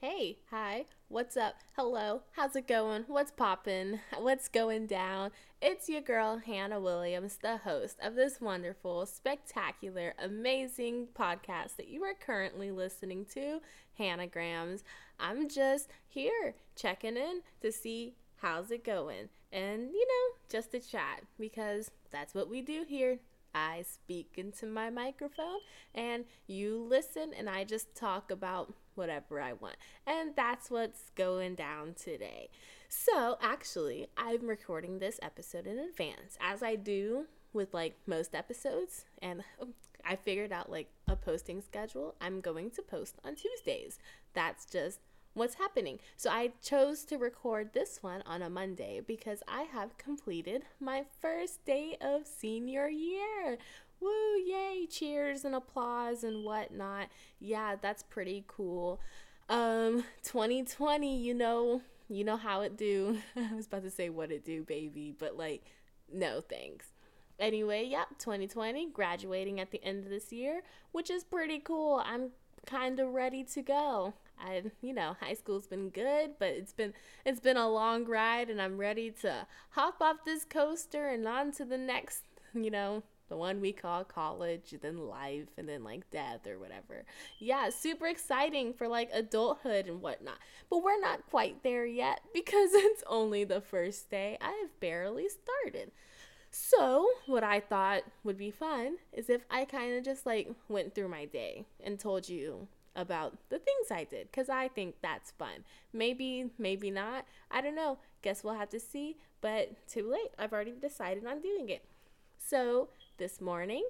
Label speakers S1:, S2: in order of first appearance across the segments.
S1: Hey, hi, what's up? Hello, how's it going? What's poppin'? What's going down? It's your girl, Hannah Williams, the host of this wonderful, spectacular, amazing podcast that you are currently listening to, Hannahgrams. I'm just here checking in to see how's it going and, you know, just to chat because that's what we do here. I speak into my microphone and you listen, and I just talk about whatever I want. And that's what's going down today. So, actually, I'm recording this episode in advance, as I do with like most episodes. And um, I figured out like a posting schedule. I'm going to post on Tuesdays. That's just what's happening. So I chose to record this one on a Monday because I have completed my first day of senior year. Woo, yay, cheers and applause and whatnot. Yeah, that's pretty cool. Um, 2020, you know, you know how it do. I was about to say what it do, baby, but like, no thanks. Anyway, yep, 2020, graduating at the end of this year, which is pretty cool. I'm kind of ready to go. I you know, high school's been good, but it's been it's been a long ride and I'm ready to hop off this coaster and on to the next, you know, the one we call college, then life, and then like death or whatever. Yeah, super exciting for like adulthood and whatnot. But we're not quite there yet because it's only the first day. I've barely started. So, what I thought would be fun is if I kind of just like went through my day and told you about the things I did because I think that's fun. Maybe, maybe not. I don't know. Guess we'll have to see. But too late. I've already decided on doing it. So this morning,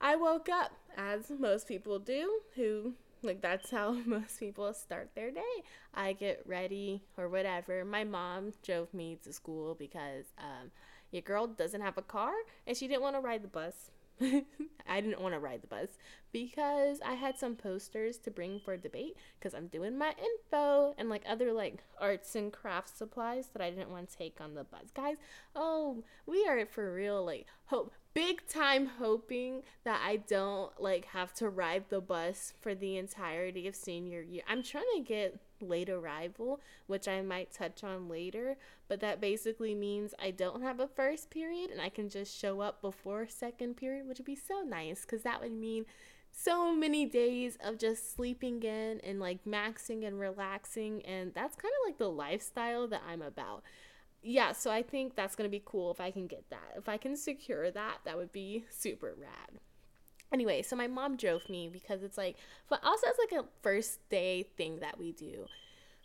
S1: I woke up as most people do who like that's how most people start their day. I get ready or whatever. My mom drove me to school because um, your girl doesn't have a car and she didn't want to ride the bus I didn't want to ride the bus because I had some posters to bring for debate because I'm doing my info and like other like arts and crafts supplies that I didn't want to take on the bus. Guys, oh, we are for real like hope big time hoping that I don't like have to ride the bus for the entirety of senior year. I'm trying to get late arrival, which I might touch on later, but that basically means I don't have a first period and I can just show up before second period, which would be so nice cuz that would mean so many days of just sleeping in and like maxing and relaxing and that's kind of like the lifestyle that I'm about yeah, so I think that's gonna be cool if I can get that. If I can secure that, that would be super rad. Anyway, so my mom drove me because it's like, but also it's like a first day thing that we do.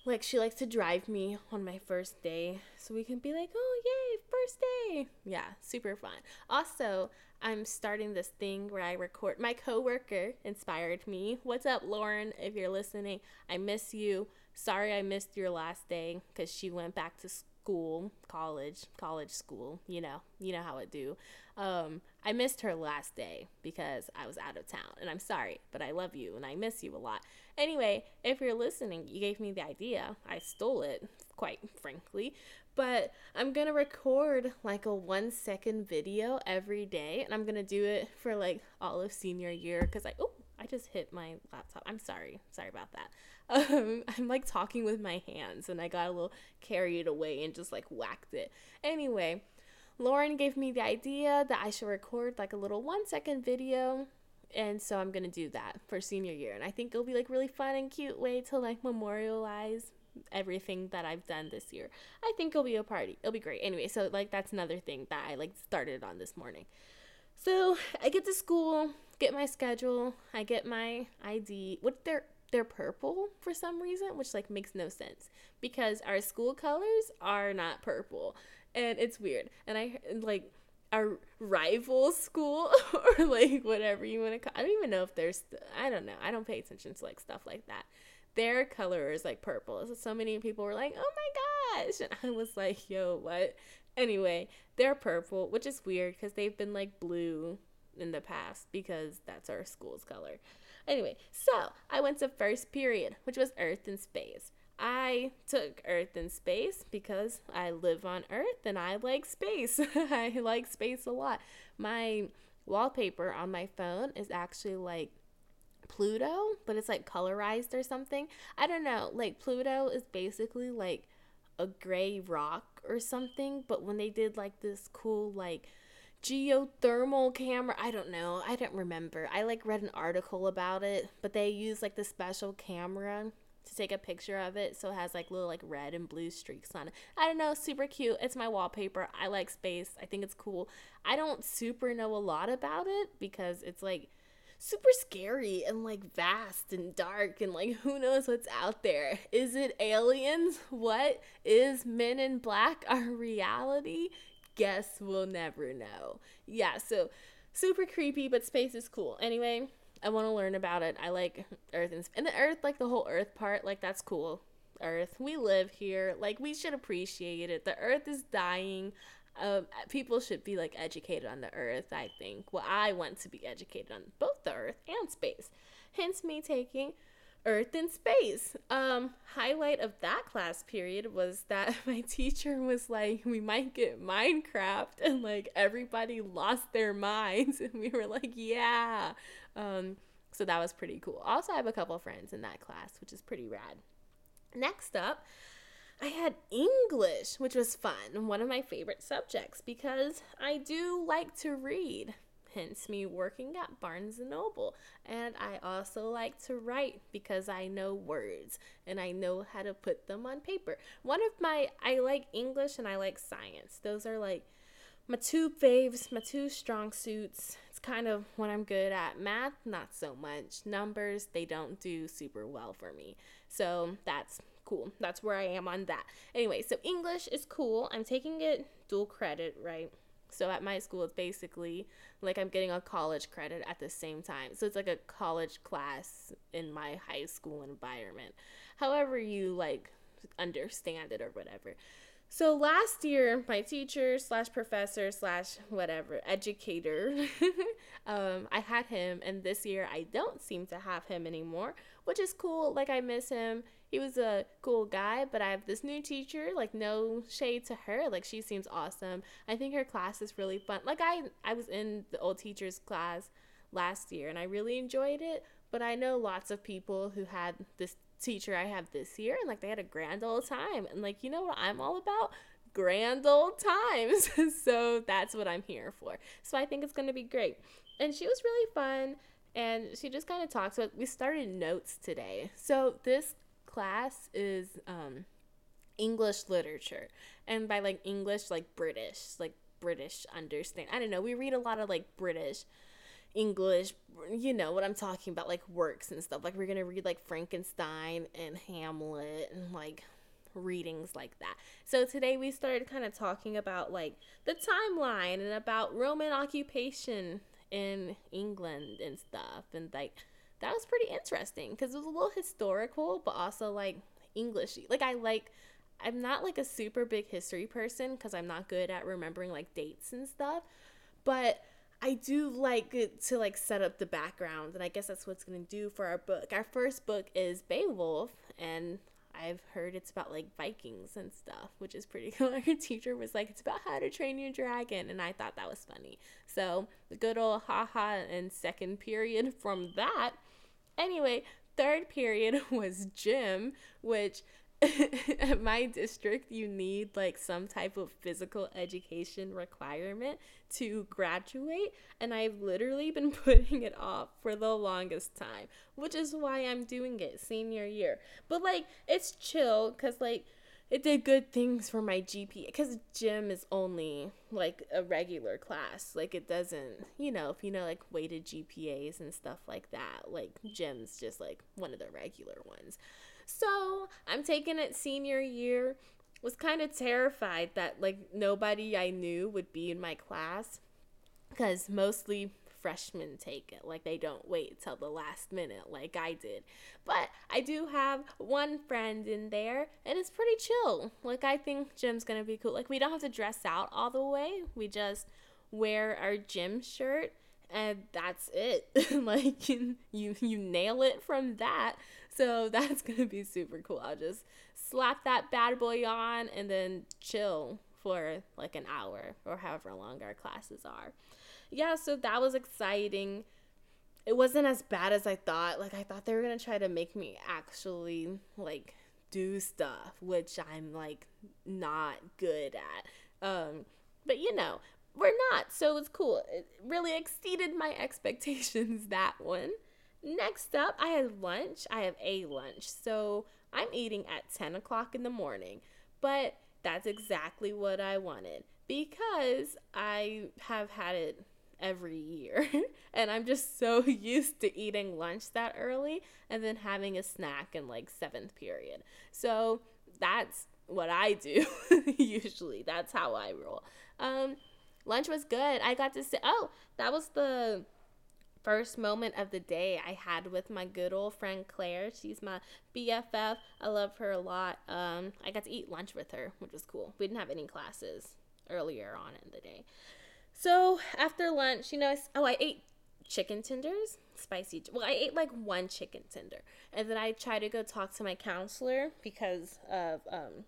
S1: Like she likes to drive me on my first day so we can be like, oh yay, first day. Yeah, super fun. Also, I'm starting this thing where I record. My coworker inspired me. What's up, Lauren? If you're listening, I miss you. Sorry I missed your last day because she went back to school school, college, college school, you know, you know how it do. Um, I missed her last day because I was out of town, and I'm sorry, but I love you and I miss you a lot. Anyway, if you're listening, you gave me the idea. I stole it, quite frankly, but I'm gonna record like a one second video every day, and I'm gonna do it for like all of senior year because I oh I just hit my laptop. I'm sorry, sorry about that. Um, I'm like talking with my hands and I got a little carried away and just like whacked it. Anyway, Lauren gave me the idea that I should record like a little one second video. And so I'm gonna do that for senior year. And I think it'll be like really fun and cute way to like memorialize everything that I've done this year. I think it'll be a party. It'll be great. Anyway, so like that's another thing that I like started on this morning. So I get to school, get my schedule, I get my ID. What they're they're purple for some reason, which like makes no sense because our school colors are not purple, and it's weird. And I like our rival school or like whatever you want to call. I don't even know if there's. I don't know. I don't pay attention to like stuff like that. Their color is like purple. So, so many people were like, "Oh my gosh!" And I was like, "Yo, what?" Anyway, they're purple, which is weird because they've been like blue in the past because that's our school's color. Anyway, so I went to first period, which was Earth and Space. I took Earth and Space because I live on Earth and I like space. I like space a lot. My wallpaper on my phone is actually like Pluto, but it's like colorized or something. I don't know. Like Pluto is basically like a gray rock or something, but when they did like this cool like geothermal camera, I don't know. I don't remember. I like read an article about it, but they use like the special camera to take a picture of it so it has like little like red and blue streaks on it. I don't know, super cute. It's my wallpaper. I like space. I think it's cool. I don't super know a lot about it because it's like super scary and like vast and dark and like who knows what's out there. Is it aliens? What is Men in Black our reality? Guess we'll never know. Yeah, so super creepy, but space is cool. Anyway, I want to learn about it. I like Earth and, and the Earth, like the whole Earth part, like that's cool. Earth, we live here. Like we should appreciate it. The Earth is dying. Um, people should be like educated on the Earth. I think. Well, I want to be educated on both the Earth and space. Hence me taking Earth and Space. Um, highlight of that class period was that my teacher was like, we might get Minecraft, and like everybody lost their minds, and we were like, yeah. Um, so that was pretty cool. Also, I have a couple friends in that class, which is pretty rad. Next up, I had English, which was fun, one of my favorite subjects because I do like to read hence me working at Barnes and Noble. And I also like to write because I know words and I know how to put them on paper. One of my I like English and I like science. Those are like my two faves, my two strong suits. It's kind of what I'm good at. Math, not so much. Numbers, they don't do super well for me. So that's cool. That's where I am on that. Anyway, so English is cool. I'm taking it dual credit, right? So at my school, it's basically like I'm getting a college credit at the same time. So it's like a college class in my high school environment. However, you like understand it or whatever. So last year, my teacher slash professor slash whatever educator, um, I had him, and this year I don't seem to have him anymore, which is cool. Like I miss him. He was a cool guy, but I have this new teacher. Like no shade to her. Like she seems awesome. I think her class is really fun. Like I, I was in the old teachers class last year, and I really enjoyed it. But I know lots of people who had this teacher I have this year, and like they had a grand old time. And like, you know what I'm all about? Grand old times. so that's what I'm here for. So I think it's going to be great. And she was really fun. And she just kind of talks about, we started notes today. So this class is um, English literature. And by like English, like British, like British understand. I don't know. We read a lot of like British English, you know what I'm talking about, like works and stuff. Like we're gonna read like Frankenstein and Hamlet and like readings like that. So today we started kind of talking about like the timeline and about Roman occupation in England and stuff and like that was pretty interesting because it was a little historical but also like Englishy. Like I like I'm not like a super big history person because I'm not good at remembering like dates and stuff, but I do like to like set up the background, and I guess that's what's gonna do for our book. Our first book is Beowulf, and I've heard it's about like Vikings and stuff, which is pretty cool. Our teacher was like, "It's about how to train your dragon," and I thought that was funny. So the good old haha and second period from that. Anyway, third period was gym, which at my district you need like some type of physical education requirement to graduate and I've literally been putting it off for the longest time, which is why I'm doing it senior year. But like it's chill cuz like it did good things for my GPA cuz gym is only like a regular class. Like it doesn't, you know, if you know like weighted GPAs and stuff like that, like gym's just like one of the regular ones. So I'm taking it senior year. Was kind of terrified that like nobody I knew would be in my class because mostly freshmen take it. Like they don't wait till the last minute like I did. But I do have one friend in there and it's pretty chill. Like I think gym's gonna be cool. Like we don't have to dress out all the way. We just wear our gym shirt and that's it. like you you nail it from that. So that's going to be super cool. I'll just slap that bad boy on and then chill for like an hour or however long our classes are. Yeah, so that was exciting. it wasn't as bad as I thought. Like I thought they were gonna try to make me actually like do stuff, which I'm like not good at. Um, but you know, we're not, so it's cool. It really exceeded my expectations that one. Next up, I had lunch. I have a lunch, so I'm eating at 10 o'clock in the morning, but that's exactly what I wanted because I have had it every year. and I'm just so used to eating lunch that early and then having a snack in like seventh period. So that's what I do usually. That's how I roll. Um, lunch was good. I got to say, oh, that was the first moment of the day I had with my good old friend Claire. She's my BFF. I love her a lot. Um, I got to eat lunch with her, which was cool. We didn't have any classes earlier on in the day. So after lunch, you know, I, oh, I ate chicken tenders, spicy. Well, I ate like one chicken tender, and then I tried to go talk to my counselor because of um,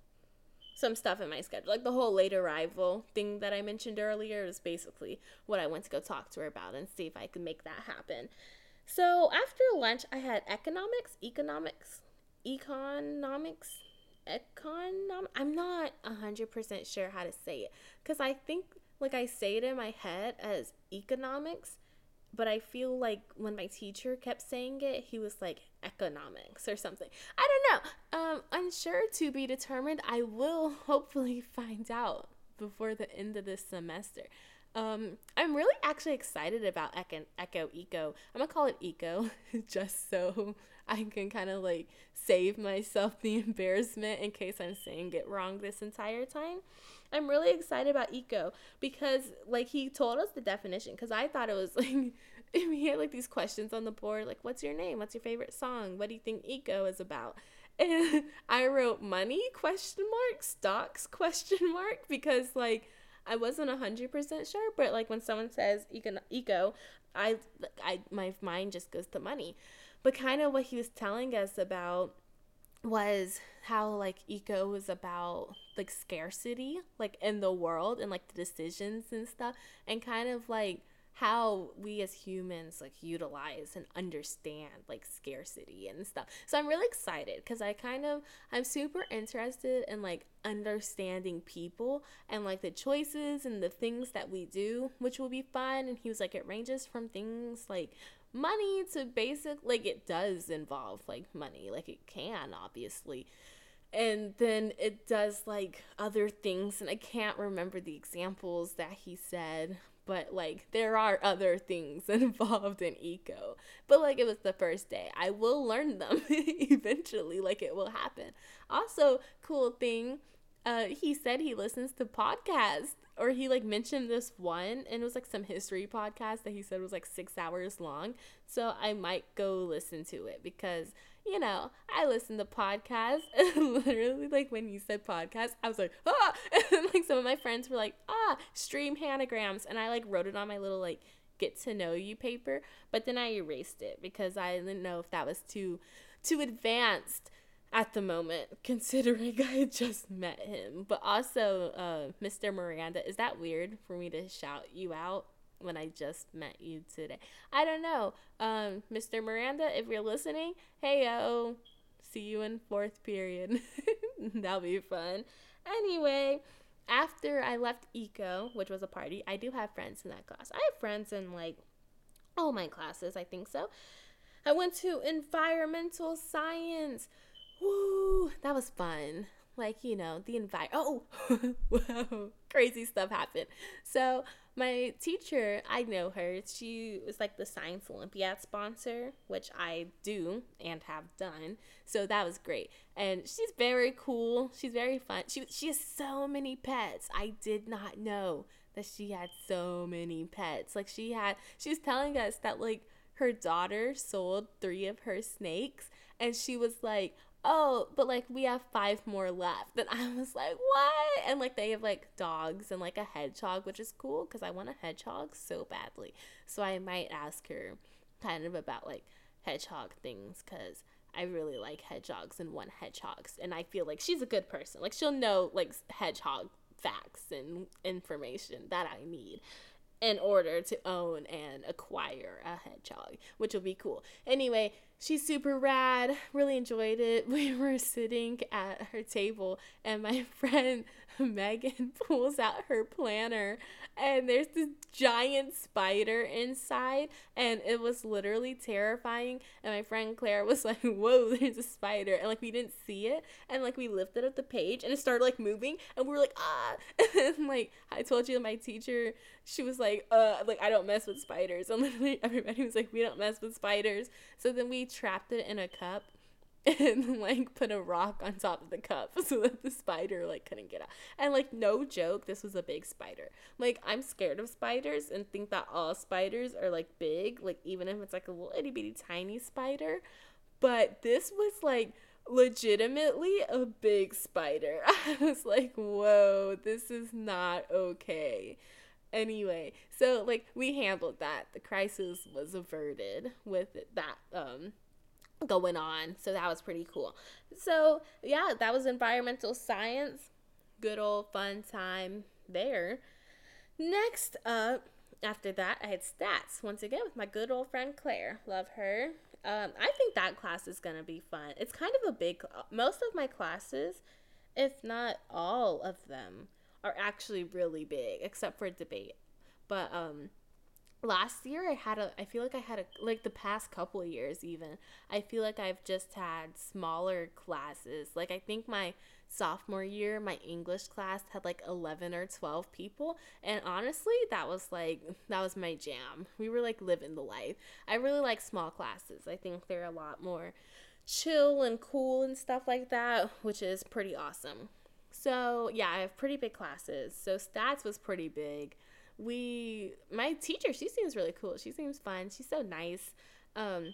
S1: some stuff in my schedule, like the whole late arrival thing that I mentioned earlier. Is basically what I went to go talk to her about and see if I could make that happen. So after lunch, I had economics, economics, economics, economic. I'm not hundred percent sure how to say it because I think like I say it in my head as economics, but I feel like when my teacher kept saying it, he was like economics or something. I don't know. Um, unsure to be determined. I will hopefully find out before the end of this semester. Um, I'm really actually excited about Echo, Echo Eco. I'm gonna call it Eco just so I can kind of like save myself the embarrassment in case I'm saying it wrong this entire time. I'm really excited about eco because like he told us the definition because I thought it was like he had like these questions on the board like what's your name? What's your favorite song? What do you think eco is about? And I wrote money? question mark stocks? question mark because like I wasn't a hundred percent sure but like when someone says eco, eco I I my mind just goes to money but kind of what he was telling us about was how like eco was about like scarcity like in the world and like the decisions and stuff and kind of like how we as humans like utilize and understand like scarcity and stuff. So I'm really excited cuz I kind of I'm super interested in like understanding people and like the choices and the things that we do, which will be fun. And he was like it ranges from things like money to basic like it does involve like money like it can obviously. And then it does like other things. And i can't remember the examples that he said but like there are other things involved in eco. But like it was the first day. I will learn them eventually like it will happen. Also cool thing uh, he said he listens to podcasts or he like mentioned this one and it was like some history podcast that he said was like six hours long. So i might go listen to it because you know i listen to podcasts literally like when you said podcast i was like ah and like some of my friends were like ah stream Hannahgrams and i like wrote it on my little like get to know you paper but then i erased it because i didn't know if that was too too advanced at the moment, considering I just met him. But also, uh, Mr. Miranda, is that weird for me to shout you out when I just met you today? I don't know. Um, Mr. Miranda, if you're listening, hey yo, see you in fourth period. That'll be fun. Anyway, after I left Eco, which was a party, I do have friends in that class. I have friends in like all my classes, I think so. I went to environmental science woo, that was fun. Like, you know, the environment. Oh, whoa, crazy stuff happened. So, my teacher, I know her. She was like the Science Olympiad sponsor, which I do and have done. So, that was great. And she's very cool. She's very fun. She, she has so many pets. I did not know that she had so many pets. Like, she had, she was telling us that, like, her daughter sold three of her snakes and she was like oh, but like we have five more left. And I was like, what? And like they have like dogs and like a hedgehog, which is cool because I want a hedgehog so badly. So I might ask her kind of about like hedgehog things because I really like hedgehogs and want hedgehogs. And I feel like she's a good person. Like she'll know like hedgehog facts and information that I need. In order to own and acquire a hedgehog, which will be cool. Anyway, she's super rad. Really enjoyed it. We were sitting at her table, and my friend Megan pulls out her planner, and there's this giant spider inside, and it was literally terrifying. And my friend Claire was like, "Whoa, there's a spider!" And like we didn't see it, and like we lifted up the page, and it started like moving, and we were like, "Ah!" and like I told you, my teacher, she was like, "Uh, like I don't mess with spiders," and literally everybody was like, "We don't mess with spiders." So then we trapped it in a cup and like put a rock on top of the cup so that the spider like couldn't get out. And like no joke, this was a big spider. Like I'm scared of spiders and think that all spiders are like big, like even if it's like a little itty bitty tiny spider. But this was like legitimately a big spider. I was like, whoa, this is not okay. Anyway, so like we handled that. The crisis was averted with that um going on. So that was pretty cool. So, yeah, that was environmental science. Good old fun time there. Next up, after that, I had stats once again with my good old friend Claire. Love her. Um, I think that class is going to be fun. It's kind of a big, most of my classes, if not all of them, are actually really big, except for debate. But um, last year I had a I feel like I had a like the past couple of years even I feel like I've just had smaller classes. Like I think my sophomore year my English class had like 11 or 12 people and honestly that was like that was my jam. We were like living the life. I really like small classes. I think they're a lot more chill and cool and stuff like that which is pretty awesome. So yeah I have pretty big classes. So stats was pretty big we my teacher she seems really cool. She seems fun. She's so nice. Um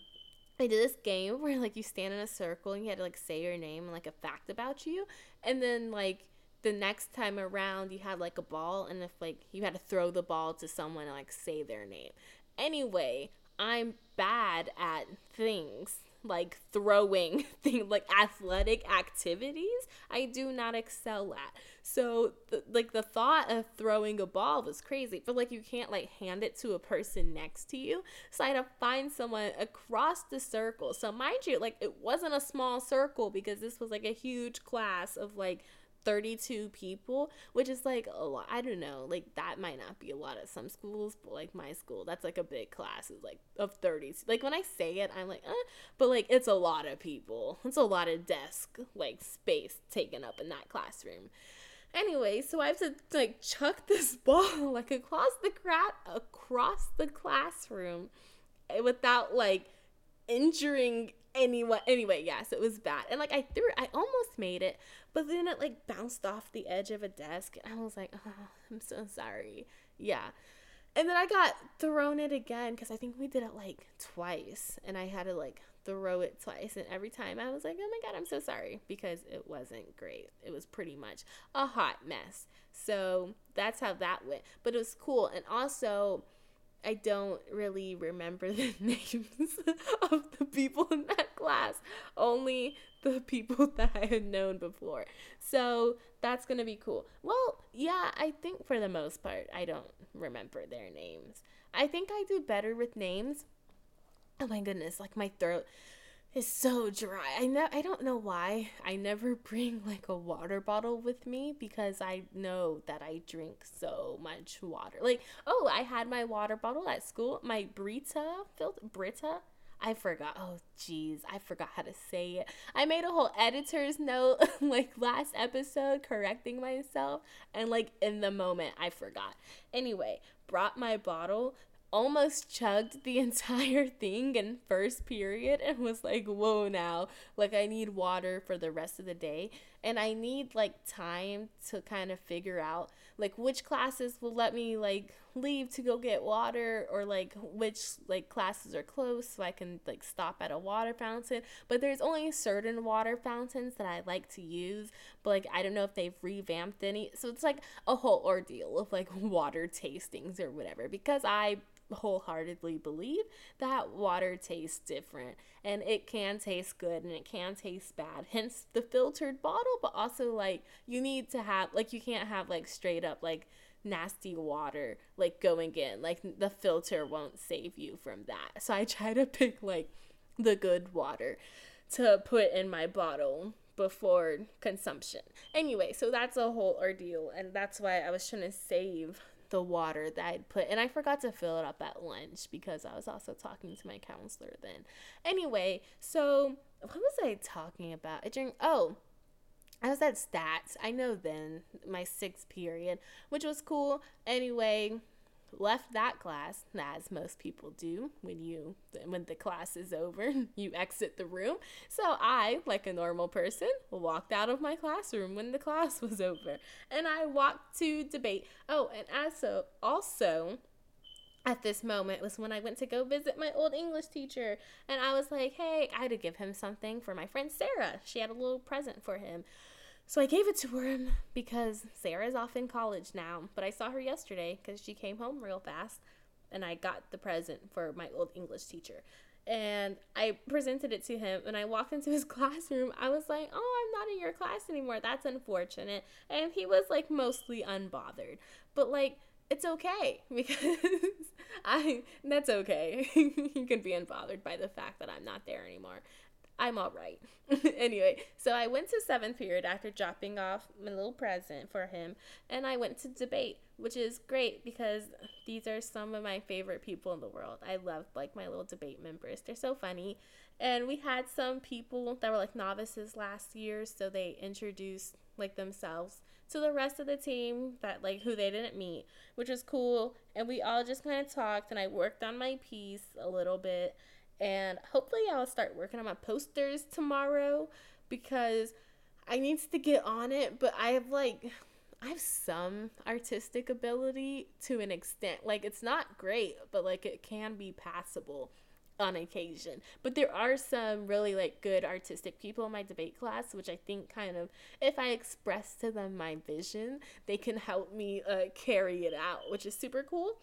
S1: they did this game where like you stand in a circle and you had to like say your name and like a fact about you. And then like the next time around you had like a ball. And if like you had to throw the ball to someone and like say their name. Anyway i'm bad at things like throwing thing like athletic activities i do not excel at. So the, like the thought of throwing a ball was crazy. But like you can't like hand it to a person next to you. So i had to find someone across the circle. So mind you like it wasn't a small circle because this was like a huge class of like 32 people, which is like a lot. I don't know, like that might not be a lot at some schools, but like my school, that's like a big class is like of 30. Like when I say it, I'm like, eh, but like it's a lot of people. It's a lot of desk like space taken up in that classroom. Anyway, so I have to like chuck this ball like across the crap across the classroom eh, without like injuring anyone anyway yes it was bad. And like i threw i almost made it but then it like bounced off the edge of a desk and i was like oh i'm so sorry. Yeah. And then i got thrown it again because i think we did it like twice and i had to like throw it twice and every time i was like oh my god i'm so sorry because it wasn't great. It was pretty much a hot mess. So that's how that went. But it was cool and also I don't really remember the names of the people in only the people that I had known before. So that's going to be cool. Well, yeah, I think for the most part, I don't remember their names. I think I do better with names. Oh my goodness, like my throat is so dry. I know I don't know why. I never bring like a water bottle with me because I know that I drink so much water. Like, oh, I had my water bottle at school, my Brita filled Brita. I forgot. Oh, jeez, I forgot how to say it. I made a whole editor's note like last episode correcting myself, and like in the moment, I forgot. Anyway, brought my bottle almost chugged the entire thing in first period and was like, whoa, now, like, I need water for the rest of the day. And I need like time to kind of figure out like which classes will let me like leave to go get water or like which like classes are close so I can like stop at a water fountain. But there's only certain water fountains that I like to use, but like I don't know if they've revamped any. So it's like a whole ordeal of like water tastings or whatever because I wholeheartedly believe that water tastes different and it can taste good and it can taste bad. Hence the filtered bottle, but also like you need to have like you can't have like straight up like nasty water like going in. Like the filter won't save you from that. So I try to pick like the good water to put in my bottle before consumption. Anyway, so that's a whole ordeal and that's why I was trying to save the water that I'd put and I forgot to fill it up at lunch because I was also talking to my counselor then. Anyway, so what was I talking about? I drink oh I was at stats. I know then my sixth period, which was cool. Anyway, left that class as most people do when you when the class is over you exit the room so i like a normal person walked out of my classroom when the class was over and i walked to debate oh and also also at this moment was when I went to go visit my old English teacher. And I was like, hey, I had to give him something for my friend Sarah. She had a little present for him. So I gave it to her because Sarah's off in college now. But I saw her yesterday because she came home real fast and I got the present for my old English teacher. And I presented it to him and I walked into his classroom. I was like, Oh, I'm not in your class anymore. That's unfortunate. And he was like mostly unbothered. But like, it's okay because I that's okay. you can be unbothered by the fact that I'm not there anymore. I'm all right. anyway, so I went to seventh period after dropping off my little present for him, and I went to debate, which is great because these are some of my favorite people in the world. I love like my little debate members. They're so funny. And we had some people that were like novices last year, so they introduced like themselves to the rest of the team that like who they didn't meet, which was cool. And we all just kind of talked and I worked on my piece a little bit and hopefully I'll start working on my posters tomorrow because I needs to get on it, but I have like I have some artistic ability to an extent. Like it's not great, but like it can be passable on occasion. But there are some really like good artistic people in my debate class, which I think kind of if I express to them my vision, they can help me uh, carry it out, which is super cool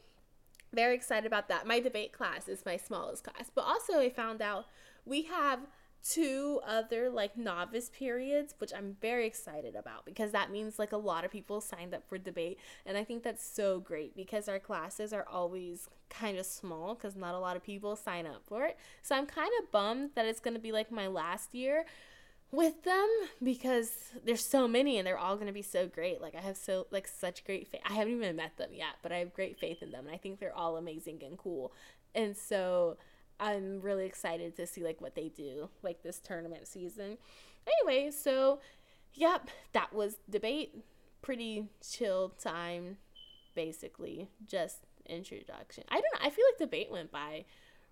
S1: very excited about that. My debate class is my smallest class, but also I found out we have two other like novice periods which i'm very excited about because that means like a lot of people signed up for debate. And i think that's so great because our classes are always kind of small because not a lot of people sign up for it. So i'm kind of bummed that it's going to be like my last year with them because there's so many and they're all going to be so great. Like I have so like such great faith. I haven't even met them yet, but I have great faith in them and I think they're all amazing and cool. And so I'm really excited to see like what they do like this tournament season. Anyway, so yep, that was debate. Pretty chill time basically. Just introduction. I don't know. I feel like debate went by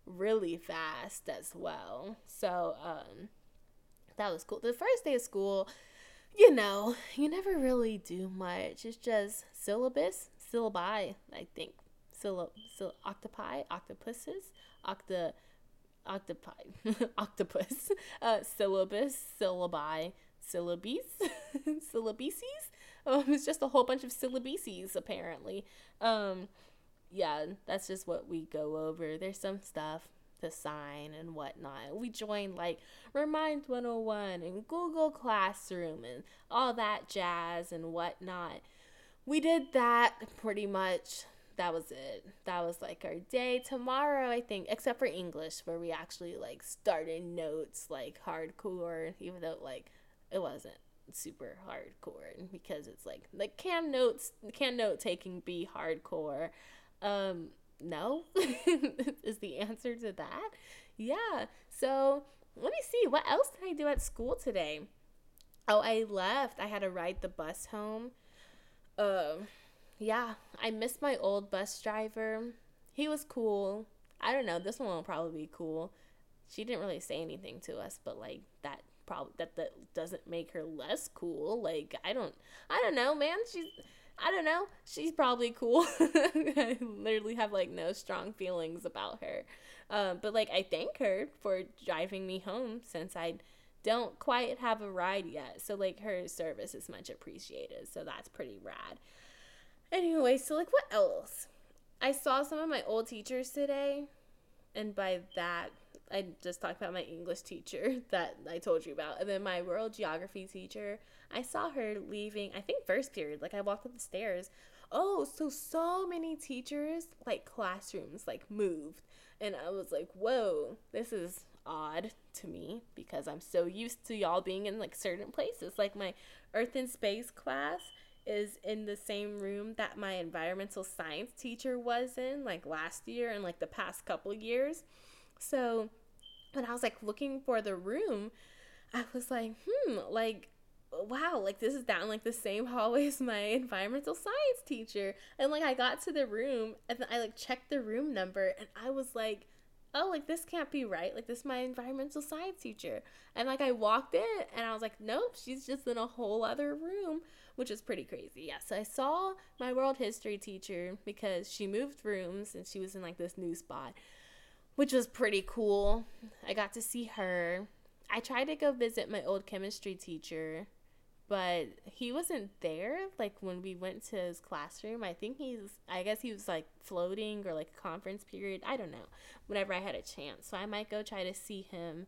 S1: really fast as well. So, um that was cool. The first day of school, you know, you never really do much. It's just syllabus, syllabi, I think. Syllab, syll- octopi, octopuses, octa, octopi, octopus, uh, syllabus, syllabi, syllabes, syllabices. Um, it's just a whole bunch of syllabices, apparently. Um, yeah, that's just what we go over. There's some stuff the sign and whatnot. We joined like Remind 101 and Google Classroom and all that jazz and whatnot. We did that pretty much. That was it. That was like our day. Tomorrow, I think, except for English, where we actually like started notes like hardcore, even though like it wasn't super hardcore because it's like like can notes can note taking be hardcore um no is the answer to that. Yeah. So let me see. What else did I do at school today? Oh, I left. I had to ride the bus home. Um, uh, yeah, I missed my old bus driver. He was cool. I don't know. This one will probably be cool. She didn't really say anything to us, but like that probably that that doesn't make her less cool. Like I don't I don't know, man. She's I don't know. She's probably cool. I literally have like no strong feelings about her. Um, but like I thank her for driving me home since I don't quite have a ride yet. So like her service is much appreciated. So that's pretty rad. Anyway, so like what else? I saw some of my old teachers today. And by that, I just talked about my English teacher that I told you about. And then my world geography teacher I saw her leaving, I think first period. Like I walked up the stairs. oh, so so many teachers like classrooms like moved. And I was like, whoa, this is odd to me because I'm so used to y'all being in like certain places. Like my earth and space class is in the same room that my environmental science teacher was in like last year and like the past couple years. So when I was like looking for the room, I was like, hmm, like wow, like this is down like the same hallway as my environmental science teacher. And like I got to the room and I like checked the room number and I was like, oh, like this can't be right. Like this is my environmental science teacher. And like I walked in and I was like, nope, she's just in a whole other room, which is pretty crazy. Yeah. So I saw my world history teacher because she moved rooms and she was in like this new spot, which was pretty cool. I got to see her. I tried to go visit my old chemistry teacher but he wasn't there like when we went to his classroom. I think he's i guess he was like floating or like conference period. I don't know. Whenever i had a chance. So i might go try to see him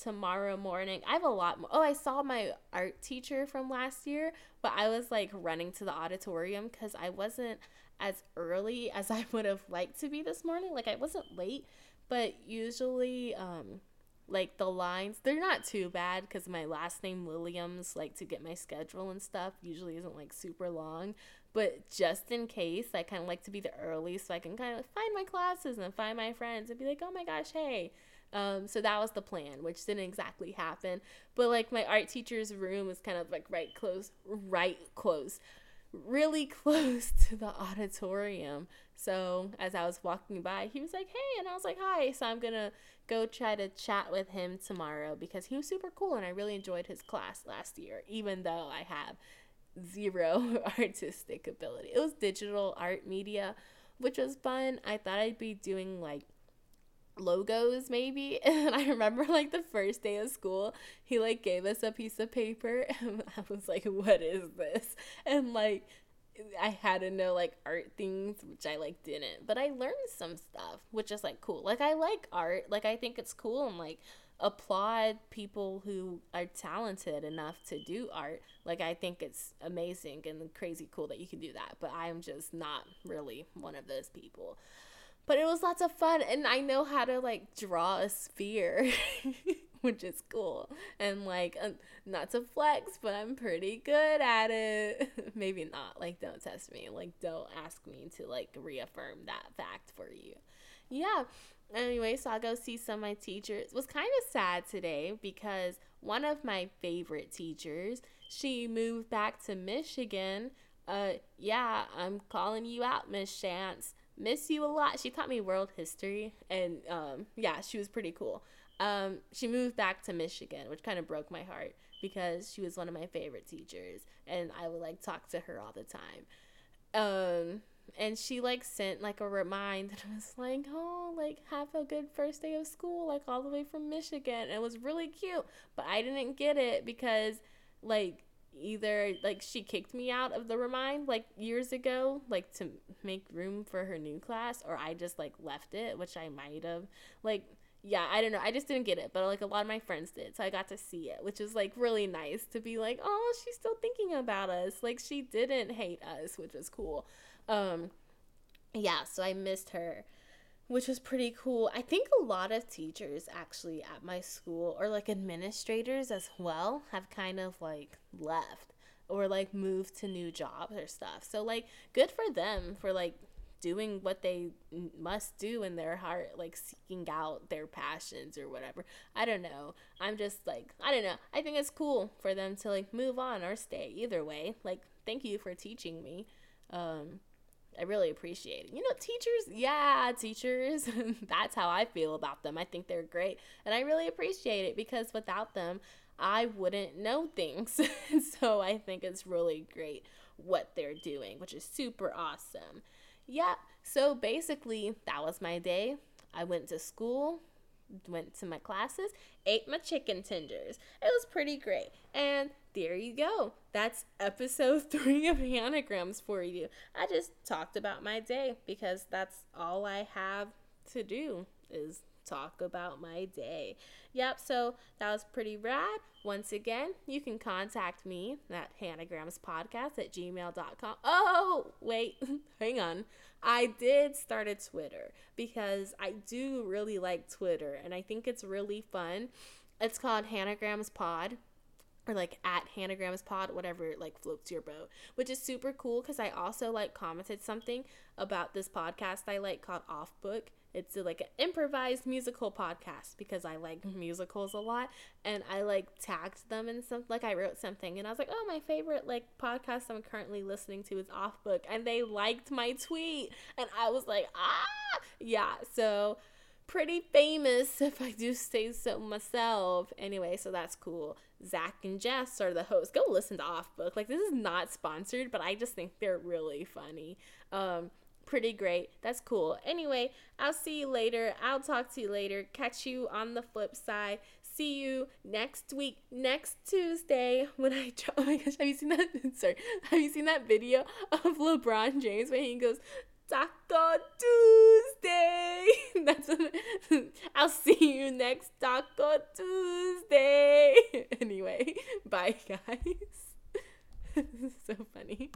S1: tomorrow morning. I have a lot more oh i saw my art teacher from last year but i was like running to the auditorium because i wasn't as early as i would have liked to be this morning. Like i wasn't late but usually um like the lines they're not too bad because my last name williams like to get my schedule and stuff usually isn't like super long. But just in case i kind of like to be the early so i can kind of find my classes and find my friends and be like oh my gosh hey. Um, so that was the plan which didn't exactly happen. But like my art teacher's room is kind of like right close right close really close to the auditorium so as I was walking by, he was like, "Hey," and I was like, "Hi." So I'm gonna go try to chat with him tomorrow because he was super cool and I really enjoyed his class last year, even though I have zero artistic ability. It was digital art media, which was fun. I thought I'd be doing like logos maybe and i remember like the first day of school he like gave us a piece of paper and i was like what is this and like I had to know like art things, which I like didn't. But I learned some stuff, which is like cool. Like I like art. Like I think it's cool and like applaud people who are talented enough to do art. Like I think it's amazing and crazy cool that you can do that. But I'm just not really one of those people. But it was lots of fun and I know how to like draw a sphere. which is cool. And like, uh, not to flex, but I'm pretty good at it. Maybe not. Like, don't test me. Like, don't ask me to like reaffirm that fact for you. Yeah. Anyway, so I'll go see some of my teachers. Was kind of sad today because one of my favorite teachers, she moved back to Michigan. Uh, yeah, I'm calling you out, Miss Chance. Miss you a lot. She taught me world history, and um, yeah, she was pretty cool. Um, she moved back to Michigan, which kind of broke my heart because she was one of my favorite teachers, and I would like talk to her all the time. Um, and she like sent like a reminder and was like, "Oh, like have a good first day of school, like all the way from Michigan." And it was really cute, but I didn't get it because like either like she kicked me out of the remind like years ago like to make room for her new class or I just like left it which I might have like yeah, I don't know. I just didn't get it, but like a lot of my friends did. So I got to see it, which was like really nice to be like, "Oh, she's still thinking about us." Like she didn't hate us, which was cool. Um yeah, so I missed her, which was pretty cool. I think a lot of teachers actually at my school or like administrators as well have kind of like left or like moved to new jobs or stuff. So like good for them for like doing what they must do in their heart, like seeking out their passions or whatever. I don't know. I'm just like, I don't know. I think it's cool for them to like move on or stay either way. Like, thank you for teaching me. Um, I really appreciate it. You know, teachers, yeah, teachers, that's how I feel about them. I think they're great. And I really appreciate it because without them, I wouldn't know things. so I think it's really great what they're doing, which is super awesome yeah, so basically, that was my day. I went to school, went to my classes, ate my chicken tenders. It was pretty great. And there you go. That's episode three of Hannahgrams for you. I just talked about my day because that's all I have to do is talk about my day. Yep, so that was pretty rad. Once again, you can contact me at hannagramspodcast at gmail.com. Oh, wait, hang on. I did start a Twitter because I do really like Twitter and I think it's really fun. It's called Hanagrams Pod or like at Hanagrams Pod, whatever like floats your boat, which is super cool because I also like commented something about this podcast I like called Off Book. It's like an improvised musical podcast because I like musicals a lot and I like tagged them and some like I wrote something and I was like, "Oh, my favorite like podcast I'm currently listening to is Off Book." And they liked my tweet and I was like, "Ah!" Yeah, so pretty famous if I do say so myself. Anyway, so that's cool. Zach and Jess are the hosts. Go listen to Off Book. Like this is not sponsored, but I just think they're really funny. Um, pretty great. That's cool. Anyway, I'll see you later. I'll talk to you later. Catch you on the flip side. See you next week, next Tuesday when I. Oh my gosh, have you seen that? Sorry, have you seen that video of LeBron James when he goes? Taco Tuesday. That's what, I'll see you next Taco Tuesday. Anyway, bye guys. This is so funny.